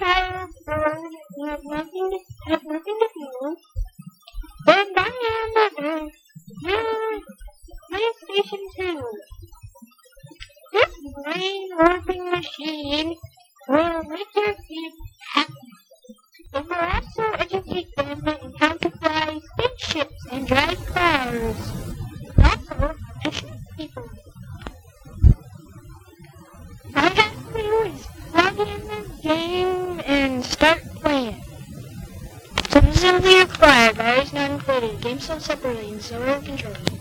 child born you have nothing to, have nothing to do. Then buy on your PlayStation 2. This brain warping machine will make your kids happy. It will also educate them in how to fly spaceships and drive cars. Also, to shoot people. Is the game. Will be required, batteries not included. Games sold separately in silver control.